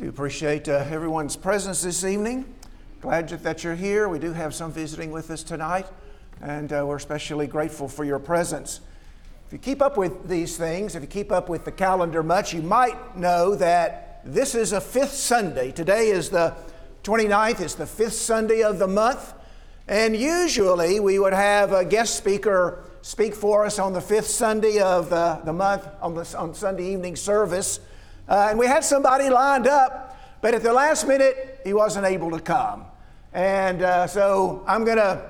do appreciate uh, everyone's presence this evening. Glad that you're here. We do have some visiting with us tonight, and uh, we're especially grateful for your presence. If you keep up with these things, if you keep up with the calendar much, you might know that this is a fifth Sunday. Today is the 29th, it's the fifth Sunday of the month, and usually we would have a guest speaker speak for us on the fifth Sunday of the, the month on, the, on Sunday evening service. Uh, and we had somebody lined up, but at the last minute, he wasn't able to come. And uh, so I'm going to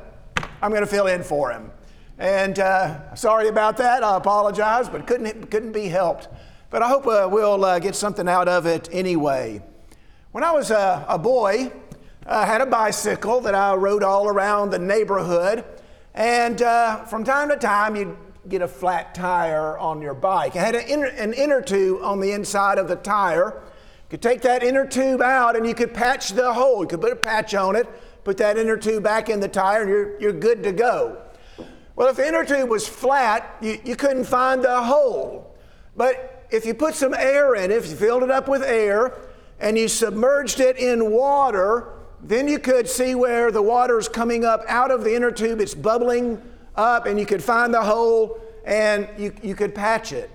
I'm gonna fill in for him. And uh, sorry about that. I apologize, but couldn't, couldn't be helped. But I hope uh, we'll uh, get something out of it anyway. When I was a, a boy, I had a bicycle that I rode all around the neighborhood. And uh, from time to time, you'd get a flat tire on your bike. It had an inner, an inner tube on the inside of the tire. You could take that inner tube out and you could patch the hole. You could put a patch on it, put that inner tube back in the tire, and you're, you're good to go. Well, if the inner tube was flat, you, you couldn't find the hole. But if you put some air in it, if you filled it up with air, and you submerged it in water, then you could see where the water is coming up out of the inner tube. It's bubbling up and you could find the hole and you, you could patch it.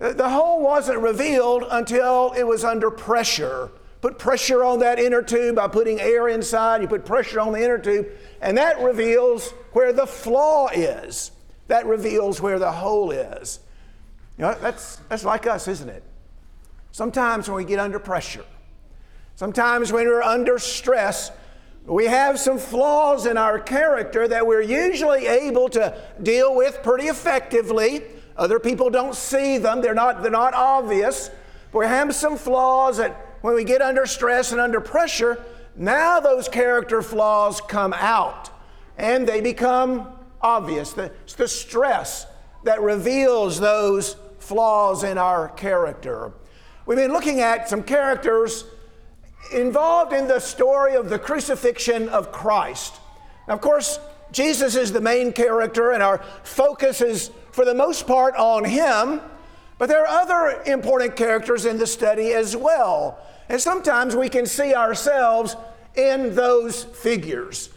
Uh, the hole wasn't revealed until it was under pressure. Put pressure on that inner tube by putting air inside, you put pressure on the inner tube, and that reveals where the flaw is. That reveals where the hole is. You know, that's, that's like us, isn't it? Sometimes when we get under pressure, sometimes when we're under stress, we have some flaws in our character that we're usually able to deal with pretty effectively. Other people don't see them, they're not, they're not obvious. But we have some flaws that when we get under stress and under pressure, now those character flaws come out and they become obvious. It's the stress that reveals those flaws in our character. We've been looking at some characters involved in the story of the crucifixion of Christ. Now, of course, Jesus is the main character, and our focus is, for the most part, on him. But there are other important characters in the study as well. And sometimes we can see ourselves in those figures.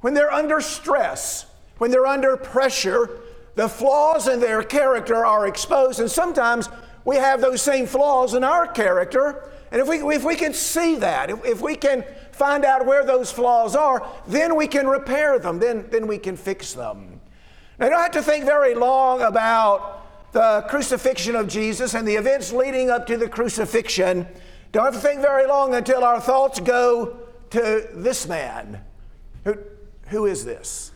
When they're under stress, when they're under pressure, the flaws in their character are exposed. And sometimes we have those same flaws in our character, and if we, if we can see that, if, if we can find out where those flaws are, then we can repair them, then, then we can fix them. Now, you don't have to think very long about the crucifixion of Jesus and the events leading up to the crucifixion. Don't have to think very long until our thoughts go to this man. Who, who is this?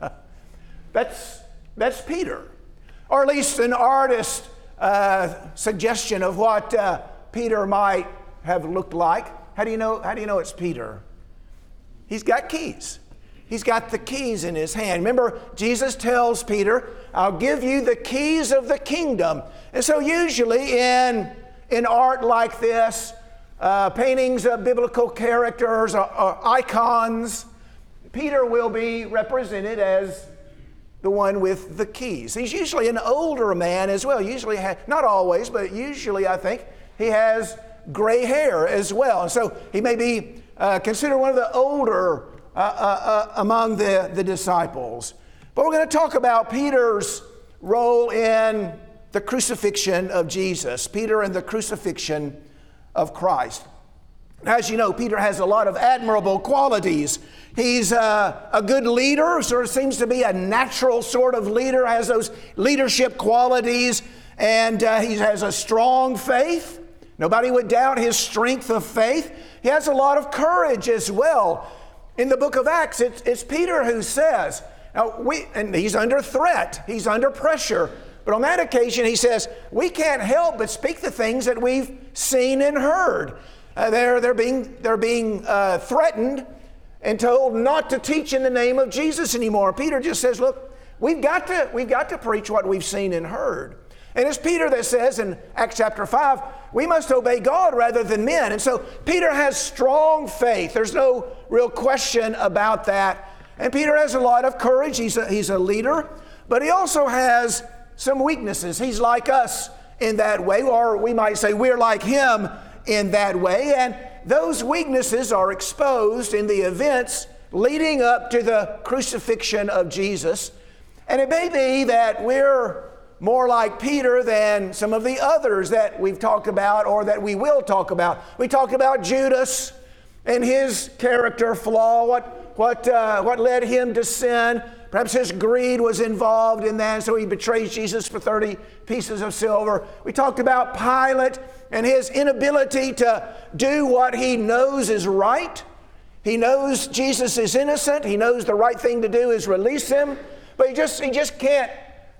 that's, that's Peter, or at least an artist uh, suggestion of what. Uh, Peter might have looked like. How do you know, how do you know it's Peter? He's got keys. He's got the keys in his hand. Remember, Jesus tells Peter, I'll give you the keys of the kingdom. And so, usually in, in art like this, uh, paintings of biblical characters or, or icons, Peter will be represented as the one with the keys. He's usually an older man as well. Usually, ha- not always, but usually, I think, he has gray hair as well. And so he may be uh, considered one of the older uh, uh, uh, among the, the disciples. But we're going to talk about Peter's role in the crucifixion of Jesus, Peter and the crucifixion of Christ. As you know, Peter has a lot of admirable qualities. He's a, a, good leader, sort of seems to be a natural sort of leader, has those leadership qualities, and uh, he has a strong faith. Nobody would doubt his strength of faith. He has a lot of courage as well. In the book of Acts, it's, it's Peter who says, now we, and he's under threat, he's under pressure. But on that occasion, he says, We can't help but speak the things that we've seen and heard. Uh, they're, they're being, they're being uh, threatened and told not to teach in the name of Jesus anymore. Peter just says, Look, we've got to, we've got to preach what we've seen and heard. And it's Peter that says in Acts chapter 5, we must obey God rather than men. And so Peter has strong faith. There's no real question about that. And Peter has a lot of courage. He's a, he's a leader, but he also has some weaknesses. He's like us in that way, or we might say we're like him in that way, and those weaknesses are exposed in the events leading up to the crucifixion of Jesus. And it may be that we're more like Peter than some of the others that we've talked about or that we will talk about. We talked about Judas and his character flaw, what, what, uh, what led him to sin. Perhaps his greed was involved in that, so he betrays Jesus for 30 pieces of silver. We talked about Pilate and his inability to do what he knows is right. He knows Jesus is innocent. He knows the right thing to do is release him, but he just, he just can't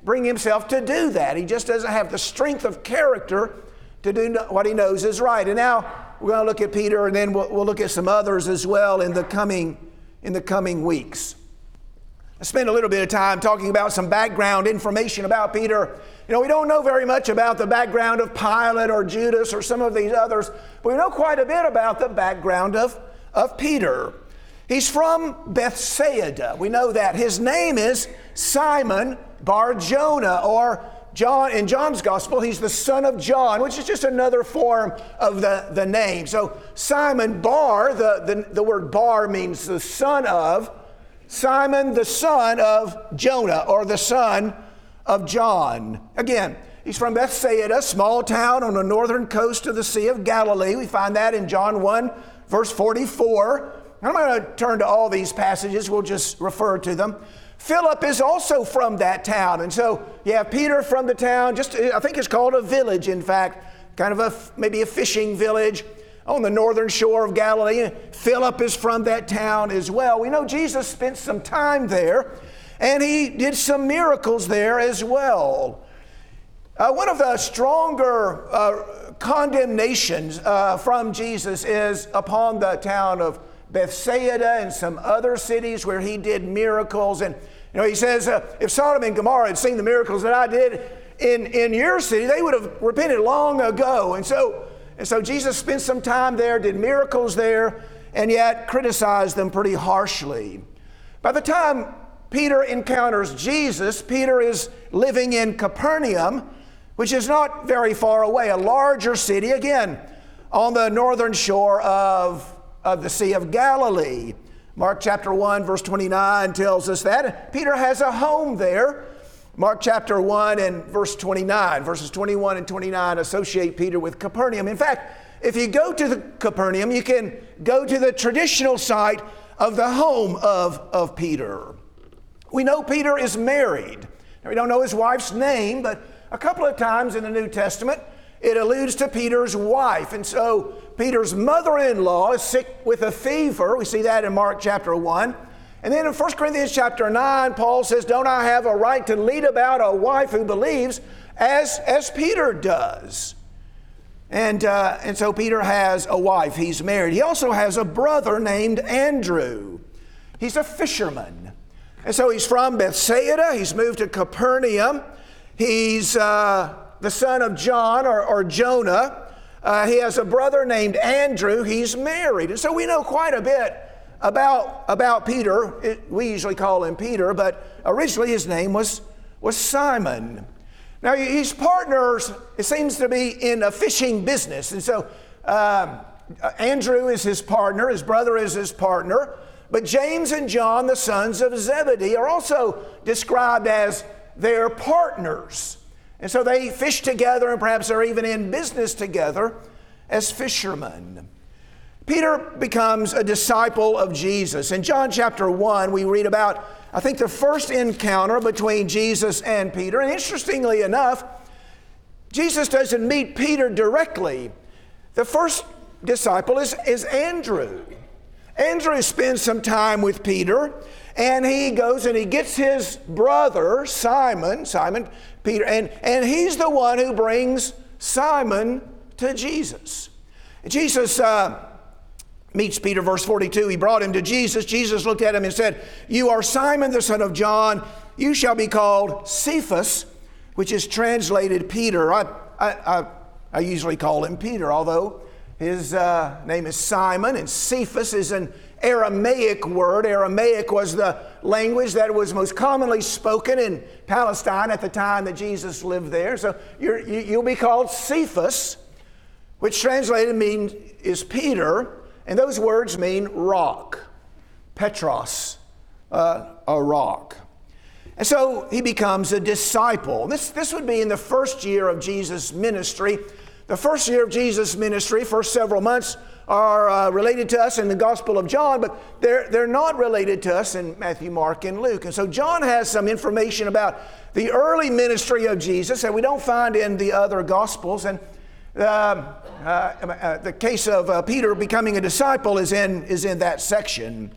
bring himself to do that. He just doesn't have the strength of character to do what he knows is right. And now we're going to look at Peter, and then we'll, we'll look at some others as well in the coming in the coming weeks. I spent a little bit of time talking about some background information about Peter. You know, we don't know very much about the background of Pilate or Judas or some of these others, but we know quite a bit about the background of, of Peter. He's from Bethsaida. We know that. His name is Simon Bar Jonah, or John, in John's gospel, he's the son of John, which is just another form of the, the name. So Simon Bar, the, the, the word Bar means the son of. Simon, the son of Jonah, or the son of John. Again, he's from Bethsaida, a small town on the northern coast of the Sea of Galilee. We find that in John 1, verse 44. I'm going to turn to all these passages, we'll just refer to them. Philip is also from that town. And so you have Peter from the town, just I think it's called a village, in fact, kind of a maybe a fishing village on the northern shore of Galilee. Philip is from that town as well. We know Jesus spent some time there and he did some miracles there as well. Uh, one of the stronger uh, condemnations uh, from Jesus is upon the town of Bethsaida and some other cities where he did miracles. And you know, he says, uh, if Sodom and Gomorrah had seen the miracles that I did in, in your city, they would have repented long ago. And so and so Jesus spent some time there, did miracles there, and yet criticized them pretty harshly. By the time Peter encounters Jesus, Peter is living in Capernaum, which is not very far away, a larger city, again, on the northern shore of, of the Sea of Galilee. Mark chapter 1, verse 29 tells us that. Peter has a home there. Mark chapter 1 and verse 29, verses 21 and 29 associate Peter with Capernaum. In fact, if you go to the Capernaum, you can go to the traditional site of the home of, of Peter. We know Peter is married. Now, we don't know his wife's name, but a couple of times in the New Testament, it alludes to Peter's wife. And so Peter's mother in law is sick with a fever. We see that in Mark chapter 1. And then in 1 Corinthians chapter 9, Paul says, Don't I have a right to lead about a wife who believes as, as Peter does? And, uh, and so Peter has a wife, he's married. He also has a brother named Andrew. He's a fisherman. And so he's from Bethsaida, he's moved to Capernaum. He's uh, the son of John or, or Jonah. Uh, he has a brother named Andrew, he's married. And so we know quite a bit about, about Peter. It, we usually call him Peter, but originally his name was, was Simon. Now, his partners, it seems to be in a fishing business. And so um, Andrew is his partner, his brother is his partner. But James and John, the sons of Zebedee, are also described as their partners. And so they fish together and perhaps are even in business together as fishermen. Peter becomes a disciple of Jesus. In John chapter 1, we read about, I think, the first encounter between Jesus and Peter. And interestingly enough, Jesus doesn't meet Peter directly. The first disciple is, is Andrew. Andrew spends some time with Peter, and he goes and he gets his brother, Simon, Simon, Peter, and, and he's the one who brings Simon to Jesus. Jesus. Uh, meets Peter, verse 42. He brought him to Jesus. Jesus looked at him and said, You are Simon, the son of John. You shall be called Cephas, which is translated Peter. I, I, I, I usually call him Peter, although his uh, name is Simon, and Cephas is an Aramaic word. Aramaic was the language that was most commonly spoken in Palestine at the time that Jesus lived there. So you will be called Cephas which translated means is Peter, and those words mean rock, Petros, uh, a rock. And so he becomes a disciple. This, this would be in the first year of Jesus' ministry. The first year of Jesus' ministry, first several months, are uh, related to us in the Gospel of John, but they're, they're not related to us in Matthew, Mark, and Luke. And so John has some information about the early ministry of Jesus that we don't find in the other Gospels. And uh, uh, uh the case of uh, Peter becoming a disciple is in, is in that section.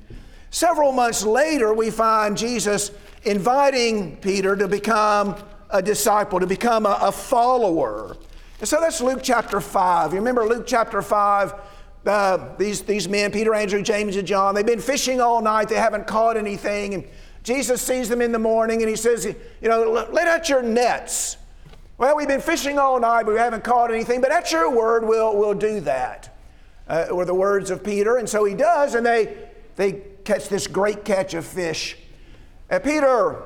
Several months later, we find Jesus inviting Peter to become a disciple, to become a, a follower. And so that's Luke chapter 5. You remember Luke chapter 5? Uh, these, these men, Peter, Andrew, James, and John, they've been fishing all night. They haven't caught anything. And Jesus sees them in the morning and he says, You know, let out your nets. Well, we've been fishing all night, but we haven't caught anything. But at your word, we'll, we'll do that. Uh, were the words of Peter. And so he does, and they, they catch this great catch of fish. And Peter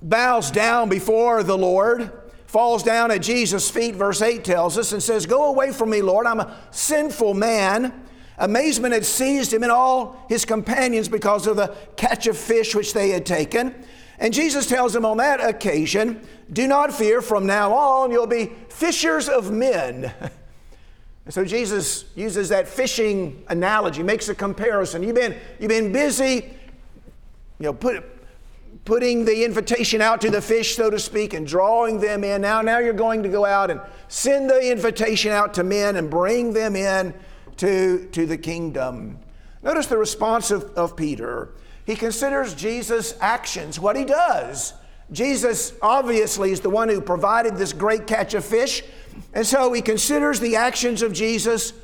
bows down before the Lord, falls down at Jesus' feet, verse 8 tells us, and says, Go away from me, Lord, I'm a sinful man. Amazement had seized him and all his companions because of the catch of fish which they had taken. And Jesus tells him on that occasion, Do not fear, from now on you'll be fishers of men. And so Jesus uses that fishing analogy, makes a comparison. You've been, you've been busy, you know, put, putting the invitation out to the fish, so to speak, and drawing them in. Now, now you're going to go out and send the invitation out to men and bring them in to, to the kingdom. Notice the response of, of Peter. He considers Jesus' actions, what he does. Jesus obviously is the one who provided this great catch of fish. And so he considers the actions of Jesus.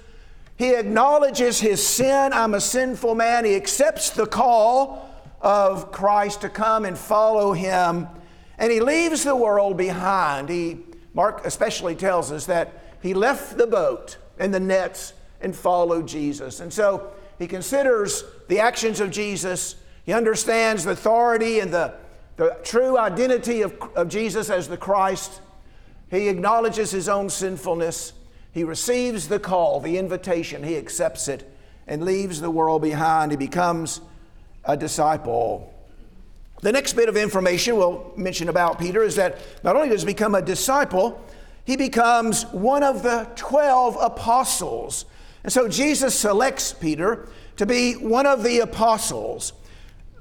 He acknowledges his sin. I'm a sinful man. He accepts the call of Christ to come and follow him. And he leaves the world behind. He, Mark especially tells us that he left the boat and the nets and followed Jesus. And so he considers the actions of Jesus. He understands the authority and the, the true identity of, of Jesus as the Christ. He acknowledges his own sinfulness. He receives the call, the invitation. He accepts it and leaves the world behind. He becomes a disciple. The next bit of information we'll mention about Peter is that not only does he become a disciple, he becomes one of the 12 apostles. And so Jesus selects Peter to be one of the apostles.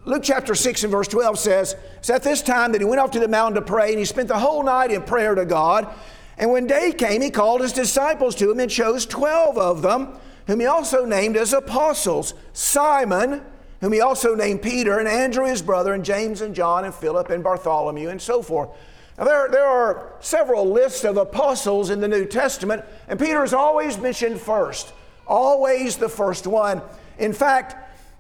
Luke chapter 6 and verse 12 says, It's at this time that he went off to the mountain to pray, and he spent the whole night in prayer to God. And when day came, he called his disciples to him and chose 12 of them, whom he also named as apostles Simon, whom he also named Peter, and Andrew his brother, and James and John, and Philip, and Bartholomew, and so forth. Now, there, there are several lists of apostles in the New Testament, and Peter is always mentioned first, always the first one. In fact,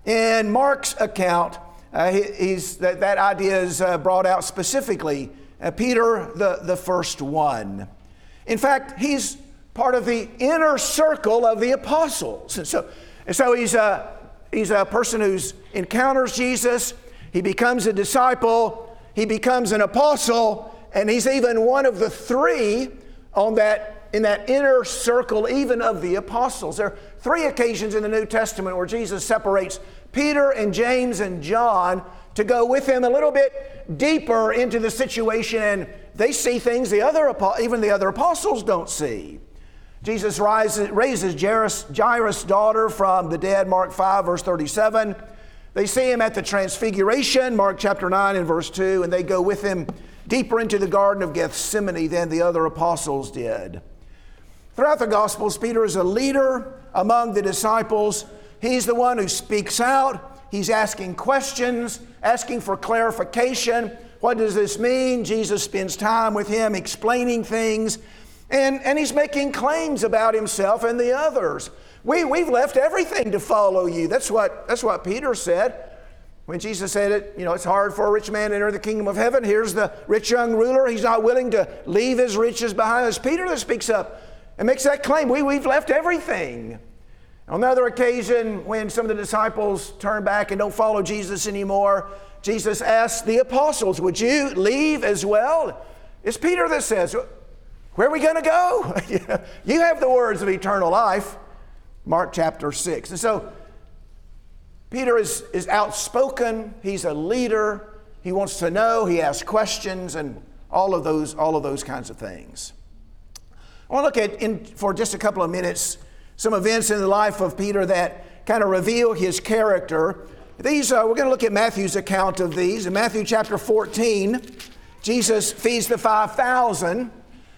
in Mark's account, uh, he, that, that idea is uh, brought out specifically. Uh, Peter, the, the first one. In fact, he's part of the inner circle of the apostles. And so, and so he's, a, he's a person who encounters Jesus, he becomes a disciple, he becomes an apostle, and he's even one of the three on that, in that inner circle, even of the apostles. There are three occasions in the New Testament where Jesus separates Peter and James and John to go with him a little bit deeper into the situation, and they see things the other even the other apostles don't see. Jesus rises, raises Jairus, Jairus' daughter from the dead, Mark 5, verse 37. They see him at the transfiguration, Mark chapter 9 and verse 2, and they go with him deeper into the Garden of Gethsemane than the other apostles did. Throughout the Gospels, Peter is a leader among the disciples He's the one who speaks out. He's asking questions, asking for clarification. What does this mean? Jesus spends time with him explaining things, and, and he's making claims about himself and the others. We, we've left everything to follow you. That's what, that's what Peter said. When Jesus said it, you know, it's hard for a rich man to enter the kingdom of heaven. Here's the rich young ruler. He's not willing to leave his riches behind. It's Peter that speaks up and makes that claim. We, we've left everything. On another occasion, when some of the disciples turn back and don't follow Jesus anymore, Jesus asks the apostles, Would you leave as well? It's Peter that says, Where are we going to go? you have the words of eternal life. Mark chapter 6. And so Peter is, is outspoken, he's a leader, he wants to know, he asks questions, and all of those, all of those kinds of things. I want to look at, in, for just a couple of minutes, some events in the life of Peter that kind of reveal his character. These, uh, we're going to look at Matthew's account of these. In Matthew chapter 14, Jesus feeds the 5,000,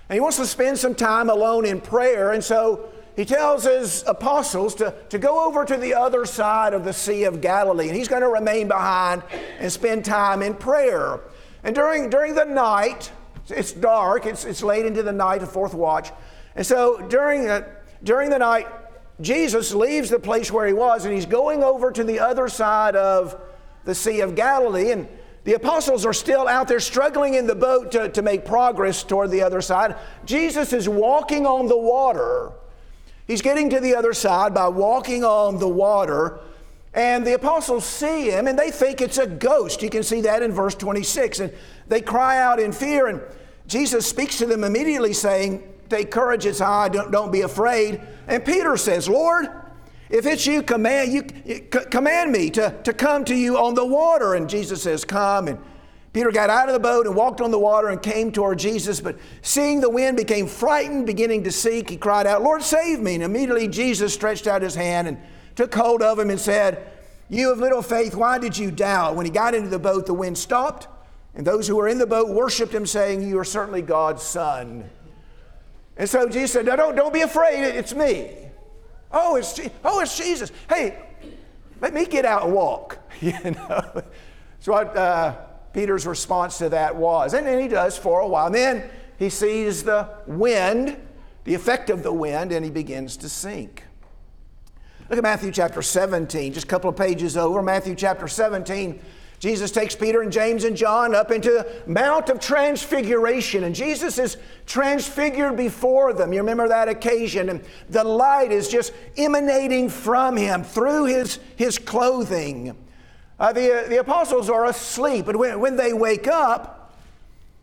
and he wants to spend some time alone in prayer. And so he tells his apostles to, to go over to the other side of the Sea of Galilee, and he's going to remain behind and spend time in prayer. And during, during the night, it's dark, it's, it's late into the night, the fourth watch. And so during the, during the night, Jesus leaves the place where he was and he's going over to the other side of the Sea of Galilee. And the apostles are still out there struggling in the boat to, to make progress toward the other side. Jesus is walking on the water. He's getting to the other side by walking on the water. And the apostles see him and they think it's a ghost. You can see that in verse 26. And they cry out in fear. And Jesus speaks to them immediately, saying, Take courage, it's I, don't, don't be afraid. And Peter says, Lord, if it's you, command, you, command me to, to come to you on the water. And Jesus says, Come. And Peter got out of the boat and walked on the water and came toward Jesus, but seeing the wind became frightened, beginning to sink. He cried out, Lord, save me. And immediately Jesus stretched out his hand and took hold of him and said, You of little faith, why did you doubt? When he got into the boat, the wind stopped, and those who were in the boat worshiped him, saying, You are certainly God's son. And so Jesus said, No, don't, don't be afraid, it's me. Oh, it's, oh, it's Jesus. Hey, let me get out and walk. you know? So what uh, Peter's response to that was, and then he does for a while. And then he sees the wind, the effect of the wind, and he begins to sink. Look at Matthew chapter 17, just a couple of pages over. Matthew chapter 17. Jesus takes Peter and James and John up into the Mount of Transfiguration, and Jesus is transfigured before them. You remember that occasion, and the light is just emanating from him through his, his clothing. Uh, the, uh, the apostles are asleep, and when, when they wake up,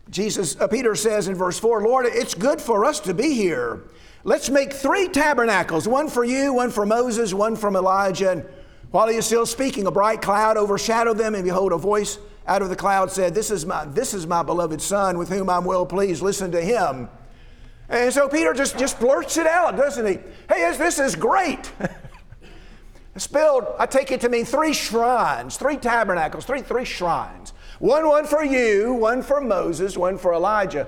Jesus, uh, Peter says in verse 4, Lord, it's good for us to be here. Let's make three tabernacles one for you, one for Moses, one from Elijah. While he is still speaking, a bright cloud overshadowed them, and behold, a voice out of the cloud said, This is my, this is my beloved Son with whom I'm well pleased. Listen to him. And so Peter just, just blurts it out, doesn't he? Hey, this is great. spelled, I take it to mean three shrines, three tabernacles, three, three shrines. One, one for you, one for Moses, one for Elijah.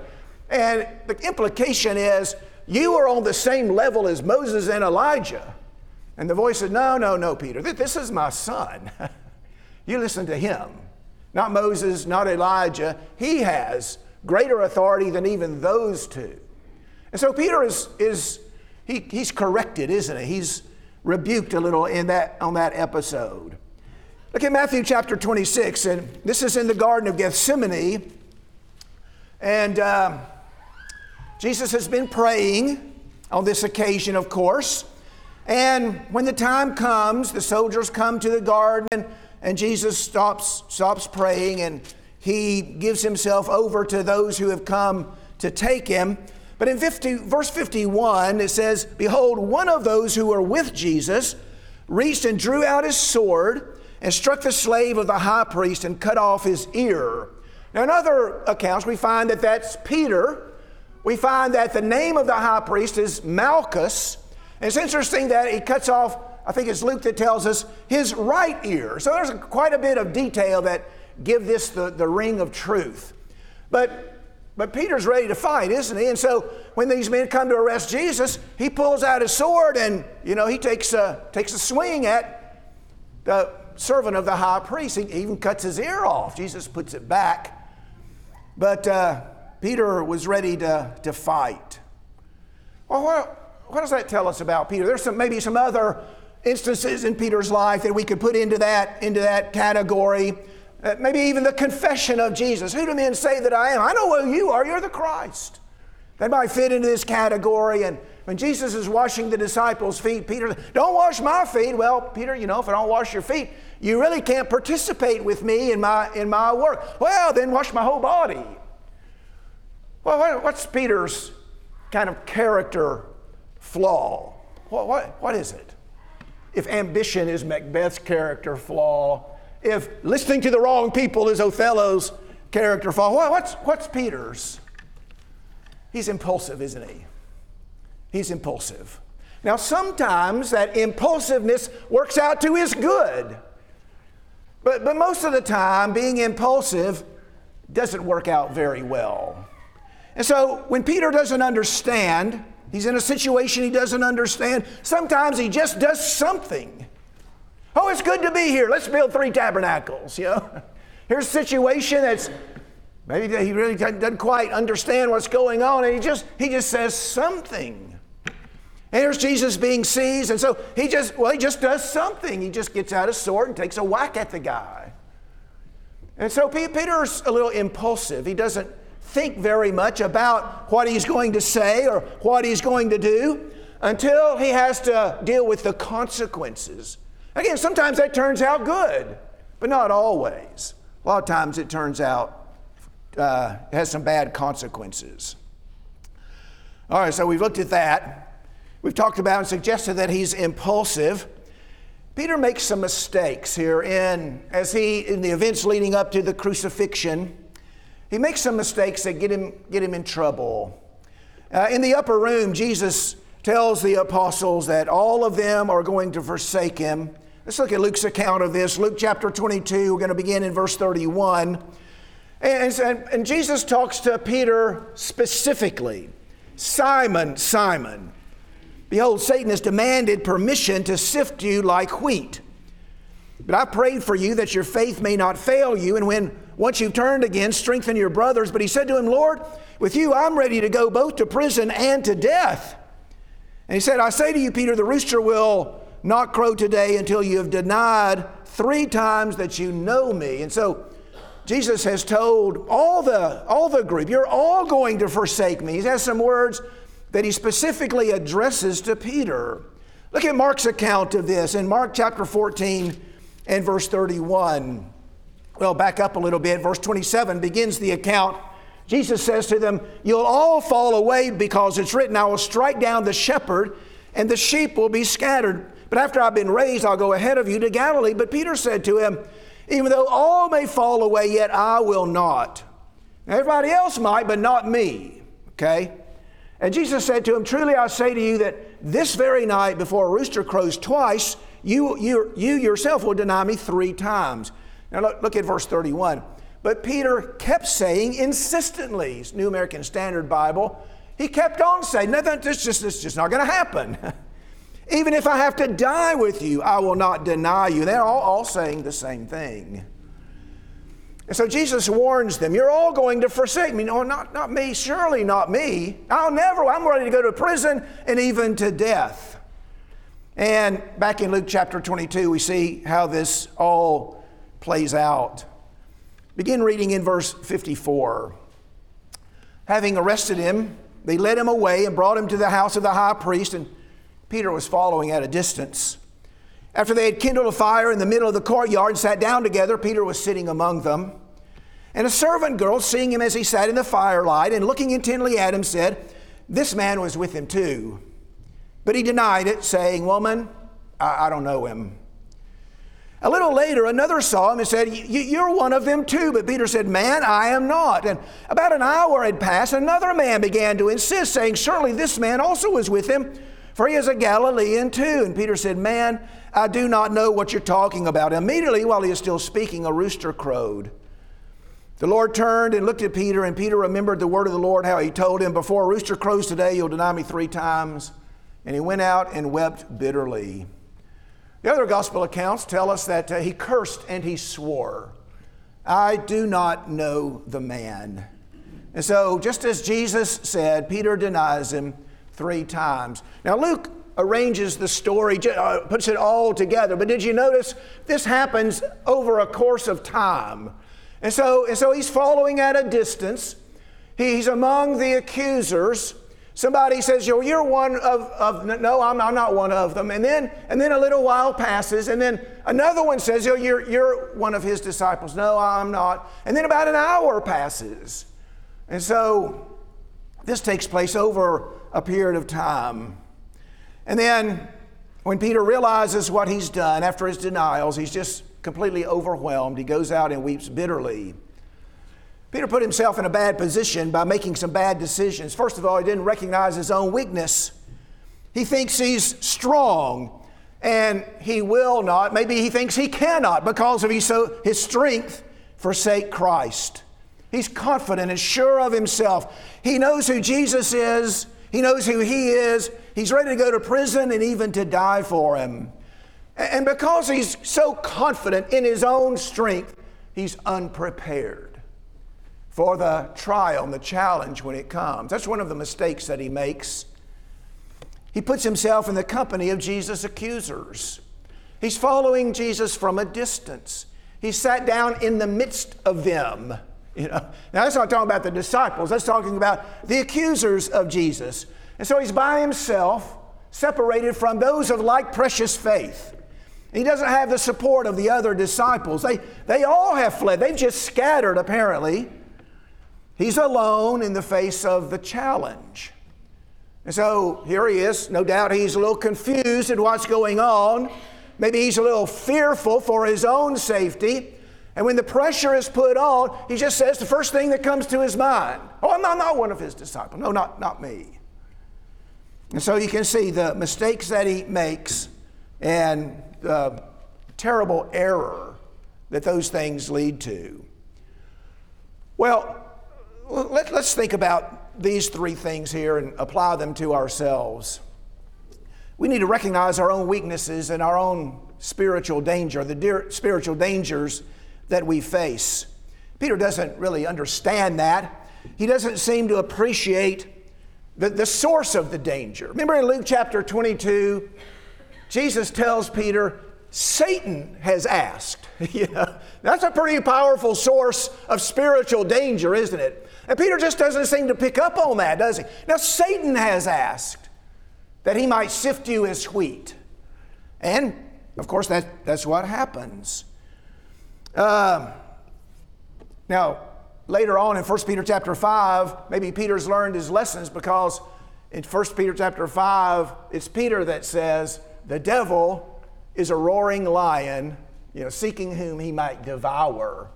And the implication is you are on the same level as Moses and Elijah. And the voice said, No, no, no, Peter, this is my son. you listen to him. Not Moses, not Elijah. He has greater authority than even those two. And so Peter is, is he, he's corrected, isn't he? He's rebuked a little in that, on that episode. Look at Matthew chapter 26, and this is in the Garden of Gethsemane. And uh, Jesus has been praying on this occasion, of course. And when the time comes, the soldiers come to the garden, and Jesus stops, stops praying and he gives himself over to those who have come to take him. But in 50, verse 51, it says, Behold, one of those who were with Jesus reached and drew out his sword and struck the slave of the high priest and cut off his ear. Now, in other accounts, we find that that's Peter. We find that the name of the high priest is Malchus. It's interesting that he cuts off, I think it's Luke that tells us, his right ear. So there's quite a bit of detail that give this the, the ring of truth. But but Peter's ready to fight, isn't he? And so when these men come to arrest Jesus, he pulls out his sword and, you know, he takes a, takes a swing at the servant of the high priest. He even cuts his ear off. Jesus puts it back. But uh, Peter was ready to, to fight. Well, what, does that tell us about Peter? There's some, maybe some other instances in Peter's life that we could put into that, into that category. Uh, maybe even the confession of Jesus. Who do men say that I am? I know who you are. You're the Christ. That might fit into this category. And when Jesus is washing the disciples' feet, Peter, don't wash my feet. Well, Peter, you know, if I don't wash your feet, you really can't participate with me in my, in my work. Well, then wash my whole body. Well, what's Peter's kind of character flaw. What, what, what is it? If ambition is Macbeth's character flaw, if listening to the wrong people is Othello's character flaw, what's, what's Peter's? He's impulsive, isn't he? He's impulsive. Now, sometimes that impulsiveness works out to his good. But, but most of the time, being impulsive doesn't work out very well. And so when Peter doesn't understand, he's in a situation he doesn't understand, sometimes he just does something. Oh, it's good to be here. Let's build three tabernacles, you know. Here's a situation that's maybe he really doesn't quite understand what's going on, and he just he just says something. And here's Jesus being seized, and so he just well, he just does something. He just gets out his sword and takes a whack at the guy. And so Peter's a little impulsive. He doesn't think very much about what he's going to say or what he's going to do until he has to deal with the consequences. Again, sometimes that turns out good, but not always. A lot of times it turns out uh, has some bad consequences. All right, so we've looked at that. We've talked about and suggested that he's impulsive. Peter makes some mistakes here in as he in the events leading up to the crucifixion. He makes some mistakes that get him, get him in trouble. Uh, in the upper room, Jesus tells the apostles that all of them are going to forsake him. Let's look at Luke's account of this. Luke chapter 22, we're going to begin in verse 31. And, and, and Jesus talks to Peter specifically Simon, Simon, behold, Satan has demanded permission to sift you like wheat. But I prayed for you that your faith may not fail you, and when once you've turned again, strengthen your brothers. But he said to him, Lord, with you I'm ready to go both to prison and to death. And he said, I say to you, Peter, the rooster will not crow today until you have denied three times that you know me. And so Jesus has told all the, all the group, you're all going to forsake me. He has some words that he specifically addresses to Peter. Look at Mark's account of this in Mark chapter 14 and verse 31. Well, back up a little bit. Verse 27 begins the account. Jesus says to them, You'll all fall away because it's written, I will strike down the shepherd, and the sheep will be scattered. But after I've been raised, I'll go ahead of you to Galilee. But Peter said to him, Even though all may fall away, yet I will not. everybody else might, but not me. Okay? And Jesus said to him, Truly I say to you that this very night, before a rooster crows twice, you, you, you yourself will deny me three times. Now look, look at verse 31. But Peter kept saying insistently, New American Standard Bible, he kept on saying, nothing, this just, this just not going to happen. Even if I have to die with you, I will not deny you. They're all, all saying the same thing. And so Jesus warns them, You're all going to forsake me. No, not, not me, surely not me. I'll never, I'm ready to go to prison and even to death. And back in Luke chapter 22, we see how this all plays out. Begin reading in verse 54. Having arrested him, they led him away and brought him to the house of the high priest, and Peter was following at a distance. After they had kindled a fire in the middle of the courtyard and sat down together, Peter was sitting among them. And a servant girl, seeing him as he sat in the firelight and looking intently at him, said, This man was with him too. But he denied it, saying, Woman, I, I don't know him. A little later, another saw him and said, You're one of them too. But Peter said, Man, I am not. And about an hour had passed. Another man began to insist, saying, Surely this man also was with him, for he is a Galilean too. And Peter said, Man, I do not know what you're talking about. Immediately, while he was still speaking, a rooster crowed. The Lord turned and looked at Peter, and Peter remembered the word of the Lord, how he told him, Before a rooster crows today, you'll deny me three times. And he went out and wept bitterly. The other gospel accounts tell us that uh, he cursed and he swore, I do not know the man. And so, just as Jesus said, Peter denies him three times. Now, Luke arranges the story, uh, puts it all together, but did you notice this happens over a course of time? And so, and so he's following at a distance. He's among the accusers. Somebody says, Yo, you're one of, of no, I'm, I'm not one of them. And then, and then a little while passes, and then another one says, Yo, you're, you're one of his disciples. No, I'm not. And then about an hour passes. And so this takes place over a period of time. And then when Peter realizes what he's done after his denials, he's just completely overwhelmed. He goes out and weeps bitterly. Peter put himself in a bad position by making some bad decisions. First of all, he didn't recognize his own weakness. He thinks he's strong and he will not. Maybe he thinks he cannot because of his, so, his strength forsake Christ. He's confident and sure of himself. He knows who Jesus is, he knows who he is. He's ready to go to prison and even to die for him. And because he's so confident in his own strength, he's unprepared for the trial and the challenge when it comes. That's one of the mistakes that he makes. He puts himself in the company of Jesus' accusers. He's following Jesus from a distance. He sat down in the midst of them. You know, now that's not talking about the disciples. That's talking about the accusers of Jesus. And so he's by himself, separated from those of like precious faith. He doesn't have the support of the other disciples. They, they all have fled. They've just scattered, apparently. He's alone in the face of the challenge. And so here he is. No doubt he's a little confused at what's going on. Maybe he's a little fearful for his own safety. And when the pressure is put on, he just says the first thing that comes to his mind Oh, I'm not, not one of his disciples. No, not, not me. And so you can see the mistakes that he makes and the terrible error that those things lead to. Well, let, us think about these three things here and apply them to ourselves. We need to recognize our own weaknesses and our own spiritual danger, the spiritual dangers that we face. Peter doesn't really understand that. He doesn't seem to appreciate the, the source of the danger. Remember in Luke chapter 22, Jesus tells Peter, Satan has asked. know, that's a pretty powerful source of spiritual danger, isn't it? And Peter just doesn't seem to pick up on that, does he? Now, Satan has asked that he might sift you as wheat. And, of course, that, that's what happens. Uh, now, later on in 1 Peter chapter 5, maybe Peter's learned his lessons because in 1 Peter chapter 5, it's Peter that says, The devil is a roaring lion, you know, seeking whom he might devour.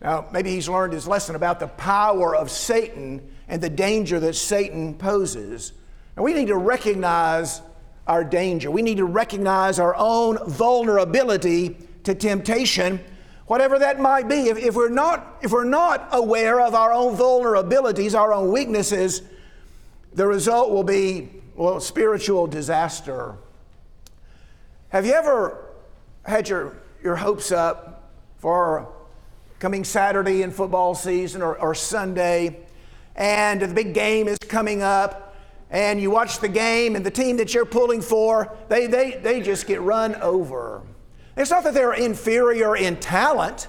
Now, maybe he's learned his lesson about the power of Satan and the danger that Satan poses. And we need to recognize our danger. We need to recognize our own vulnerability to temptation whatever that might be. If, if, we're not, if we're not aware of our own vulnerabilities, our own weaknesses, the result will be, well, spiritual disaster. Have you ever had your, your hopes up for coming Saturday in football season or, or Sunday, and the big game is coming up, and you watch the game, and the team that you're pulling for, they, they, they just get run over. It's not that they're inferior in talent,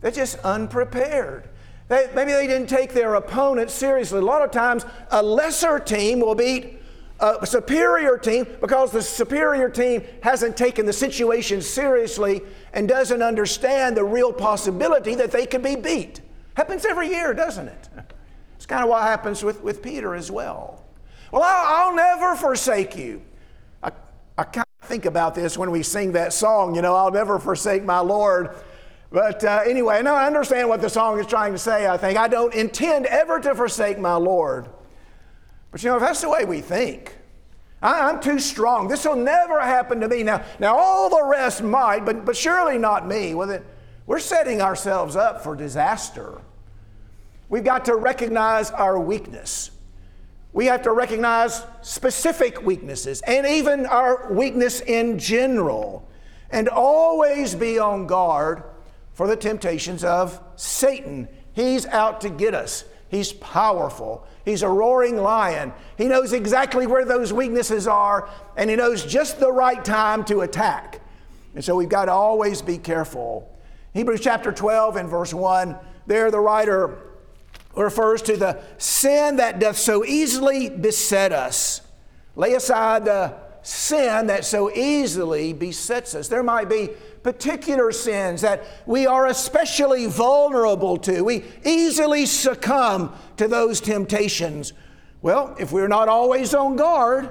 they're just unprepared. They, maybe they didn't take their opponent seriously. A lot of times, a lesser team will beat a superior team because the superior team hasn't taken the situation seriously and doesn't understand the real possibility that they could be beat. Happens every year, doesn't it? It's kind of what happens with, with Peter as well. Well, I'll, I'll never forsake you. I, I kind of think about this when we sing that song, you know, I'll never forsake my Lord. But uh, anyway, no, I understand what the song is trying to say, I think. I don't intend ever to forsake my Lord. But you know, if that's the way we think, I, am too strong. This will never happen to me. Now, now all the rest might, but, but surely not me. Well, then, we're setting ourselves up for disaster. We've got to recognize our weakness we have to recognize specific weaknesses and even our weakness in general, and always be on guard for the temptations of Satan. He's out to get us. He's powerful. He's a roaring lion. He knows exactly where those weaknesses are, and he knows just the right time to attack. And so we've got to always be careful. Hebrews chapter 12 and verse 1, there the writer refers to the sin that doth so easily beset us. Lay aside the sin that so easily besets us. There might be particular sins that we are especially vulnerable to. We easily succumb to those temptations. Well, if we're not always on guard,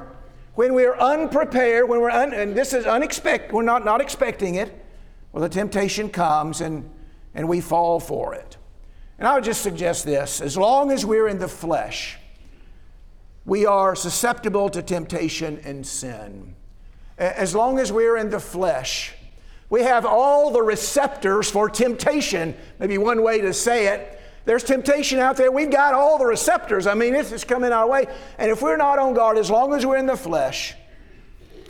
when we're unprepared, when we're un, and this is unexpected, we're not, not expecting it, well, the temptation comes and, and we fall for it. And I would just suggest this as long as we're in the flesh, we are susceptible to temptation and sin. As long as we're in the flesh, we have all the receptors for temptation, maybe one way to say it. There's temptation out there. We've got all the receptors. I mean, it's coming our way. And if we're not on guard, as long as we're in the flesh,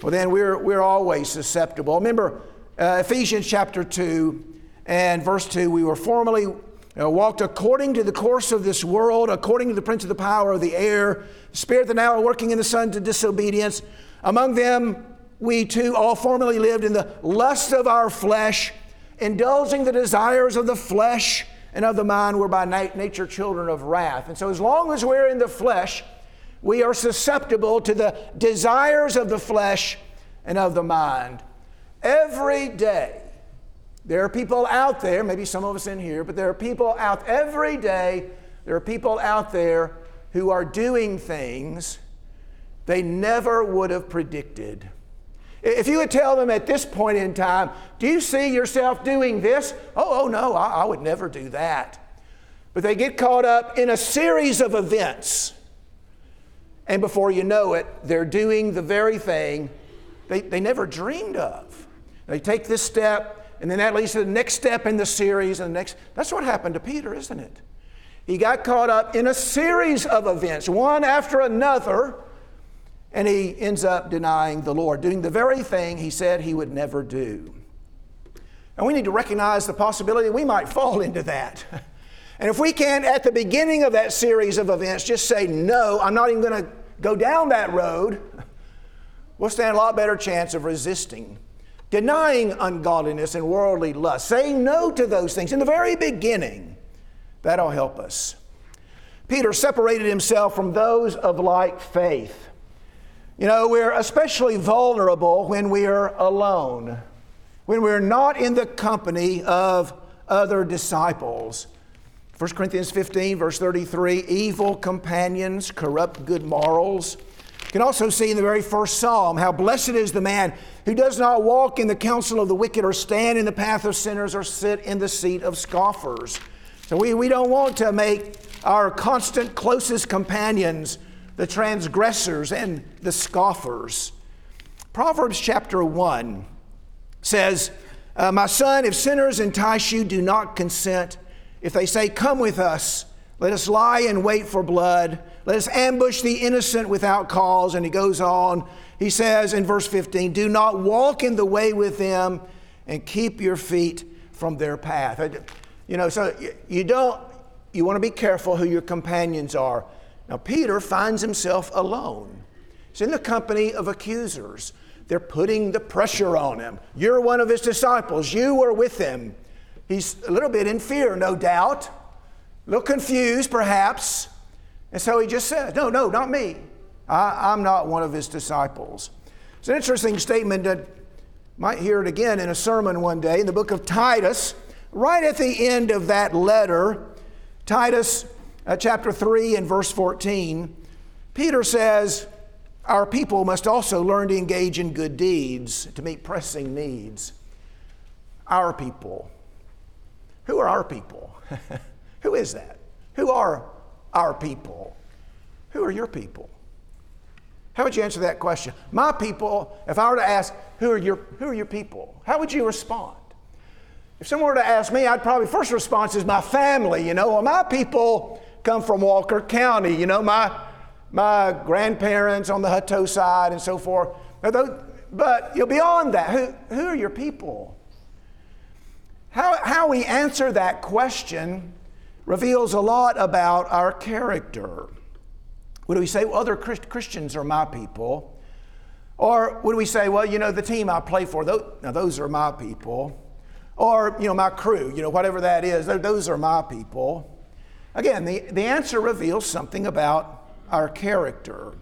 well, then we're, we're always susceptible. Remember uh, Ephesians chapter 2 and verse 2 we were formerly uh, walked according to the course of this world, according to the prince of the power of the air, spirit that now are working in the sons of disobedience. Among them, we too all formerly lived in the lust of our flesh, indulging the desires of the flesh and of the mind, were by nature children of wrath. And so, as long as we're in the flesh, we are susceptible to the desires of the flesh and of the mind. Every day, there are people out there, maybe some of us in here, but there are people out every day, there are people out there who are doing things they never would have predicted. If you would tell them at this point in time, do you see yourself doing this? Oh, oh no, I, I would never do that. But they get caught up in a series of events. And before you know it, they're doing the very thing they, they never dreamed of. They take this step, and then that leads to the next step in the series, and the next. That's what happened to Peter, isn't it? He got caught up in a series of events, one after another, and he ends up denying the Lord, doing the very thing he said he would never do. And we need to recognize the possibility we might fall into that. And if we can, at the beginning of that series of events, just say, No, I'm not even going to go down that road, we'll stand a lot better chance of resisting, denying ungodliness and worldly lust, saying no to those things in the very beginning. That'll help us. Peter separated himself from those of like faith. You know, we're especially vulnerable when we are alone, when we're not in the company of other disciples. 1 Corinthians 15, verse 33 evil companions corrupt good morals. You can also see in the very first psalm how blessed is the man who does not walk in the counsel of the wicked, or stand in the path of sinners, or sit in the seat of scoffers. So we, we don't want to make our constant closest companions the transgressors and the scoffers. Proverbs chapter 1 says, uh, My son, if sinners entice you, do not consent. If they say, Come with us, let us lie and wait for blood. Let us ambush the innocent without cause. And he goes on. He says in verse 15, Do not walk in the way with them and keep your feet from their path. You know, so you don't, you want to be careful who your companions are. Now, Peter finds himself alone. He's in the company of accusers. They're putting the pressure on him. You're one of his disciples. You were with him. He's a little bit in fear, no doubt, a little confused perhaps. And so he just says, No, no, not me. I, am not one of his disciples. It's an interesting statement that might hear it again in a sermon one day in the book of Titus. Right at the end of that letter, Titus uh, chapter 3 and verse 14, Peter says, Our people must also learn to engage in good deeds to meet pressing needs. Our people. Who are our people? Who is that? Who are our people? Who are your people? How would you answer that question? My people, if I were to ask, who are your, who are your people? How would you respond? If someone were to ask me, I'd probably, first response is my family, you know, well, my people come from Walker County. You know, my, my grandparents on the Hutto side and so forth. But you know, beyond that, who, who are your people? How, how we answer that question reveals a lot about our character. Would we say, well, other Christians are my people? Or would we say, well, you know, the team I play for, those, now those are my people. Or, you know, my crew, you know, whatever that is, those are my people. Again, the, the answer reveals something about our character.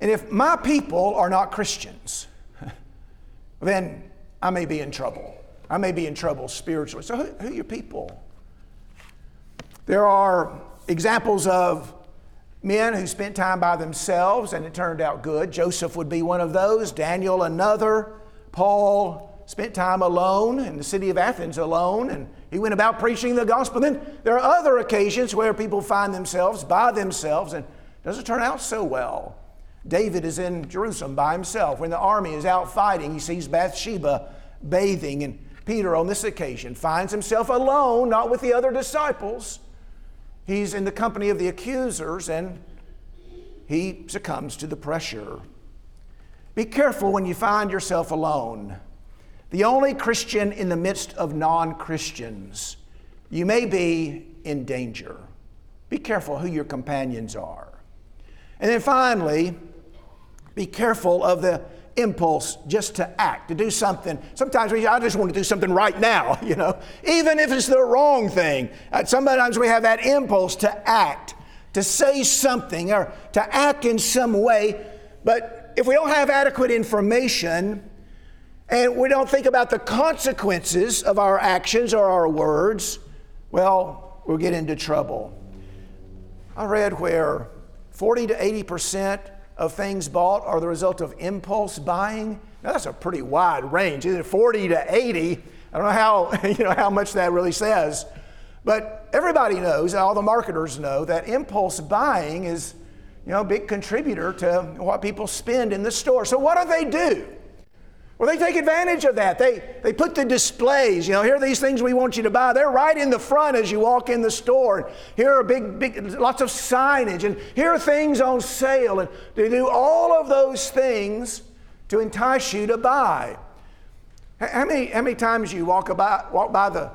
And if my people are not Christians, then I may be in trouble. I may be in trouble spiritually. So, who, who are your people? There are examples of men who spent time by themselves and it turned out good. Joseph would be one of those, Daniel another. Paul spent time alone in the city of Athens alone and he went about preaching the gospel. Then there are other occasions where people find themselves by themselves and doesn't turn out so well. David is in Jerusalem by himself. When the army is out fighting, he sees Bathsheba bathing and Peter on this occasion finds himself alone, not with the other disciples. He's in the company of the accusers and he succumbs to the pressure. Be careful when you find yourself alone. The only Christian in the midst of non Christians, you may be in danger. Be careful who your companions are. And then finally, be careful of the impulse just to act, to do something. Sometimes we, I just want to do something right now, you know, even if it's the wrong thing. Uh, sometimes we have that impulse to act, to say something, or to act in some way. But if we don't have adequate information and we don't think about the consequences of our actions or our words, well, we'll get into trouble. I read where 40 to 80 percent of things bought are the result of impulse buying. Now, that's a pretty wide range, either 40 to 80. I don't know how, you know, how much that really says. But everybody knows, and all the marketers know, that impulse buying is you know, a big contributor to what people spend in the store. So, what do they do? Well, they take advantage of that. They, they put the displays, you know, here are these things we want you to buy. They're right in the front as you walk in the store. And here are big, big, lots of signage. And here are things on sale. And they do all of those things to entice you to buy. How many, how many times you walk, about, walk by the,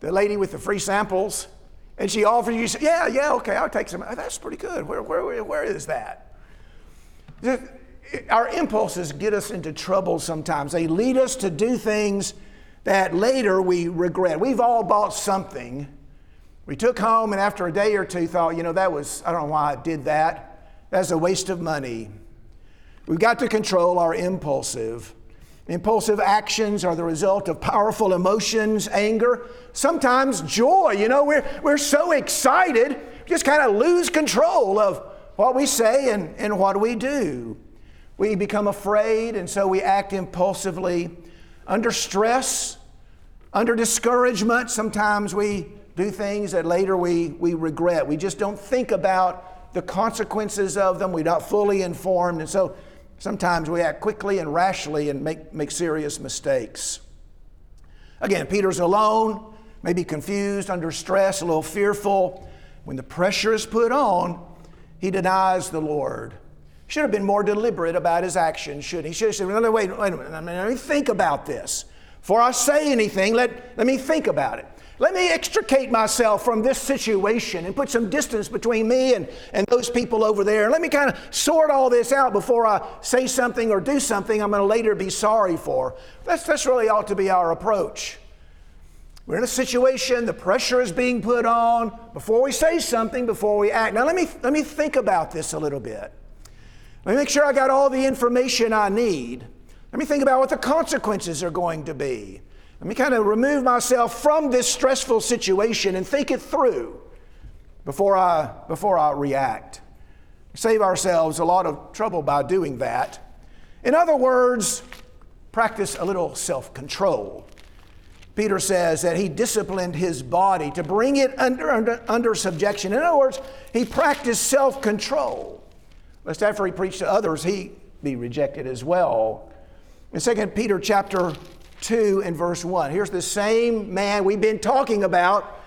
the lady with the free samples and she offers you, yeah, yeah, okay, I'll take some. That's pretty good. Where, where, where is that? Our impulses get us into trouble sometimes. They lead us to do things that later we regret. We've all bought something we took home and after a day or two thought, you know, that was, I don't know why I did that. That's a waste of money. We've got to control our impulsive. Impulsive actions are the result of powerful emotions, anger, sometimes joy. You know, we're, we're so excited, just kind of lose control of what we say and, and what we do. We become afraid, and so we act impulsively. Under stress, under discouragement, sometimes we do things that later we, we regret. We just don't think about the consequences of them. We're not fully informed, and so sometimes we act quickly and rashly and make, make serious mistakes. Again, Peter's alone, maybe confused, under stress, a little fearful. When the pressure is put on, he denies the Lord. Should have been more deliberate about his actions, shouldn't he? Should have said, wait, wait, a minute, let me think about this. Before I say anything, let, let me think about it. Let me extricate myself from this situation and put some distance between me and, and those people over there. And let me kind of sort all this out before I say something or do something I'm going to later be sorry for. That's, that's really ought to be our approach. We're in a situation, the pressure is being put on before we say something, before we act. Now, let me, let me think about this a little bit. Let me make sure I got all the information I need. Let me think about what the consequences are going to be. Let me kind of remove myself from this stressful situation and think it through before I, before I react. Save ourselves a lot of trouble by doing that. In other words, practice a little self control. Peter says that he disciplined his body to bring it under, under, under subjection. In other words, he practiced self control lest after he preached to others, he be rejected as well. In 2 Peter chapter 2 and verse 1, here's the same man we've been talking about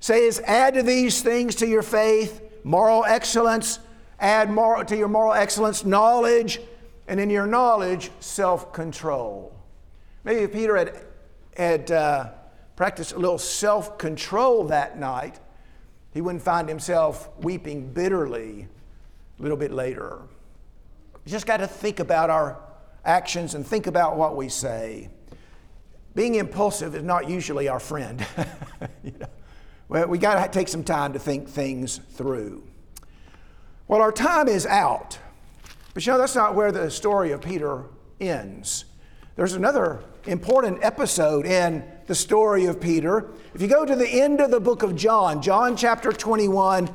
says, Add to these things to your faith, moral excellence, add moral, to your moral excellence, knowledge, and in your knowledge, self control. Maybe if Peter had, had uh, practiced a little self control that night, he wouldn't find himself weeping bitterly a little bit later. Just got to think about our actions and think about what we say. Being impulsive is not usually our friend. you know? Well, we got to take some time to think things through. Well, our time is out. But you know, that's not where the story of Peter ends. There's another important episode in the story of Peter. If you go to the end of the book of John, John chapter 21,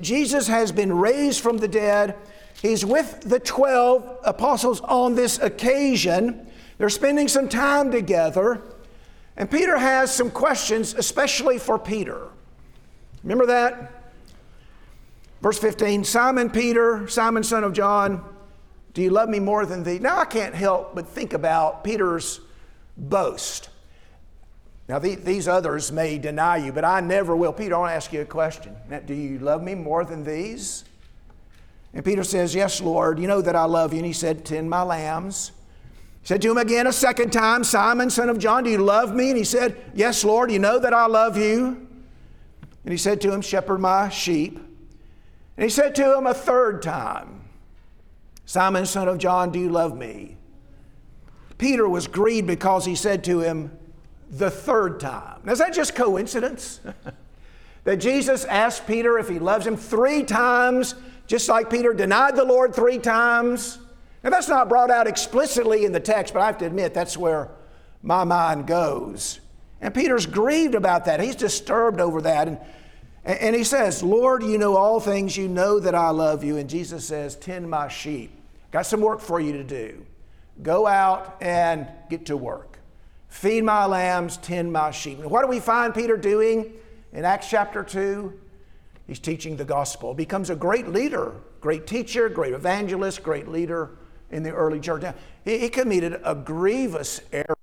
Jesus has been raised from the dead. He's with the 12 apostles on this occasion. They're spending some time together. And Peter has some questions, especially for Peter. Remember that? Verse 15 Simon Peter, Simon son of John, do you love me more than thee? Now I can't help but think about Peter's boast. Now, the, these others may deny you, but I never will. Peter, I want to ask you a question. Now, do you love me more than these? And Peter says, Yes, Lord, you know that I love you. And he said, Tend my lambs. He said to him again a second time, Simon, son of John, do you love me? And he said, Yes, Lord, you know that I love you. And he said to him, Shepherd my sheep. And he said to him a third time, Simon, son of John, do you love me? Peter was grieved because he said to him, the third time. Now, is that just coincidence? that Jesus asked Peter if he loves him three times, just like Peter denied the Lord three times? Now, that's not brought out explicitly in the text, but I have to admit that's where my mind goes. And Peter's grieved about that. He's disturbed over that. And, and he says, Lord, you know all things. You know that I love you. And Jesus says, Tend my sheep. Got some work for you to do. Go out and get to work. Feed my lambs, tend my sheep. And what do we find Peter doing in Acts chapter 2? He's teaching the gospel. Becomes a great leader, great teacher, great evangelist, great leader in the early church. Now, he, he committed a grievous error.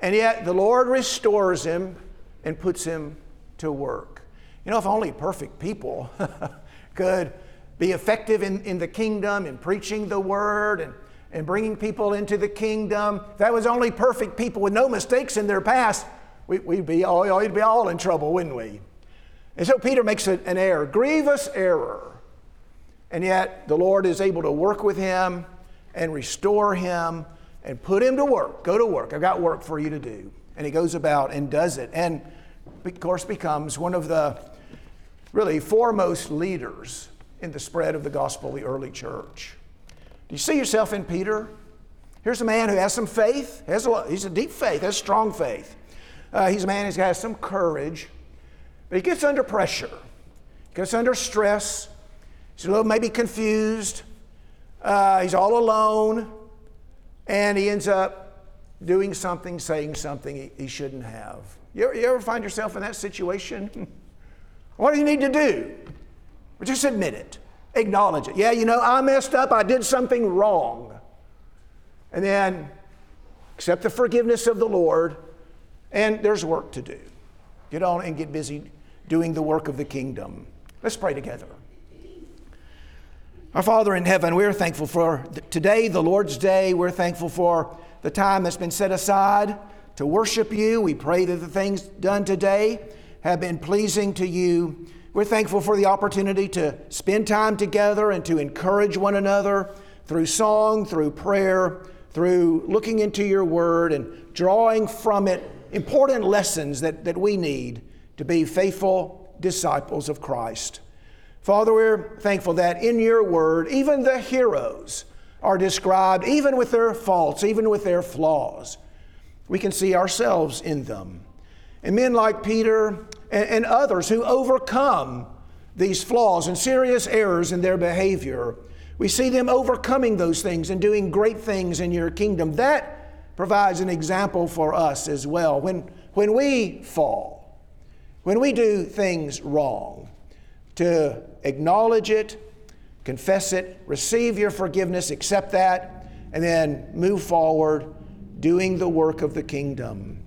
And yet the Lord restores him and puts him to work. You know, if only perfect people could be effective in, in the kingdom in preaching the word and and bringing people into the kingdom. If that was only perfect people with no mistakes in their past, we, would be all, we'd be all in trouble, wouldn't we? And so Peter makes an error, grievous error. And yet the Lord is able to work with him and restore him and put him to work. Go to work. I've got work for you to do. And he goes about and does it. And of course becomes one of the really foremost leaders in the spread of the gospel of the early church. You see yourself in Peter? Here's a man who has some faith. Has a, he's a deep faith, has strong faith. Uh, he's a man who has some courage, but he gets under pressure, he gets under stress. He's a little maybe confused. Uh, he's all alone, and he ends up doing something, saying something he, he shouldn't have. You ever, you ever find yourself in that situation? what do you need to do? Just admit it. Acknowledge it. Yeah, you know, I messed up. I did something wrong. And then accept the forgiveness of the Lord, and there's work to do. Get on and get busy doing the work of the kingdom. Let's pray together. Our Father in heaven, we're thankful for today, the Lord's Day. We're thankful for the time that's been set aside to worship you. We pray that the things done today have been pleasing to you. We're thankful for the opportunity to spend time together and to encourage one another through song, through prayer, through looking into your word and drawing from it important lessons that, that we need to be faithful disciples of Christ. Father, we're thankful that in your word, even the heroes are described, even with their faults, even with their flaws. We can see ourselves in them. And men like Peter and, and others who overcome these flaws and serious errors in their behavior. We see them overcoming those things and doing great things in your kingdom. That provides an example for us as well. When, when we fall, when we do things wrong, to acknowledge it, confess it, receive your forgiveness, accept that, and then move forward doing the work of the kingdom.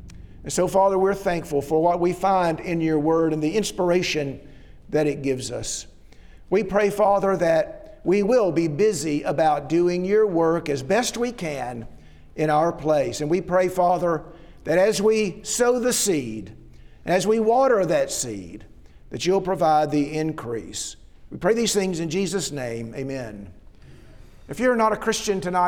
And so, Father, we're thankful for what we find in your word and the inspiration that it gives us. We pray, Father, that we will be busy about doing your work as best we can in our place. And we pray, Father, that as we sow the seed and as we water that seed, that you'll provide the increase. We pray these things in Jesus' name. Amen. If you're not a Christian tonight,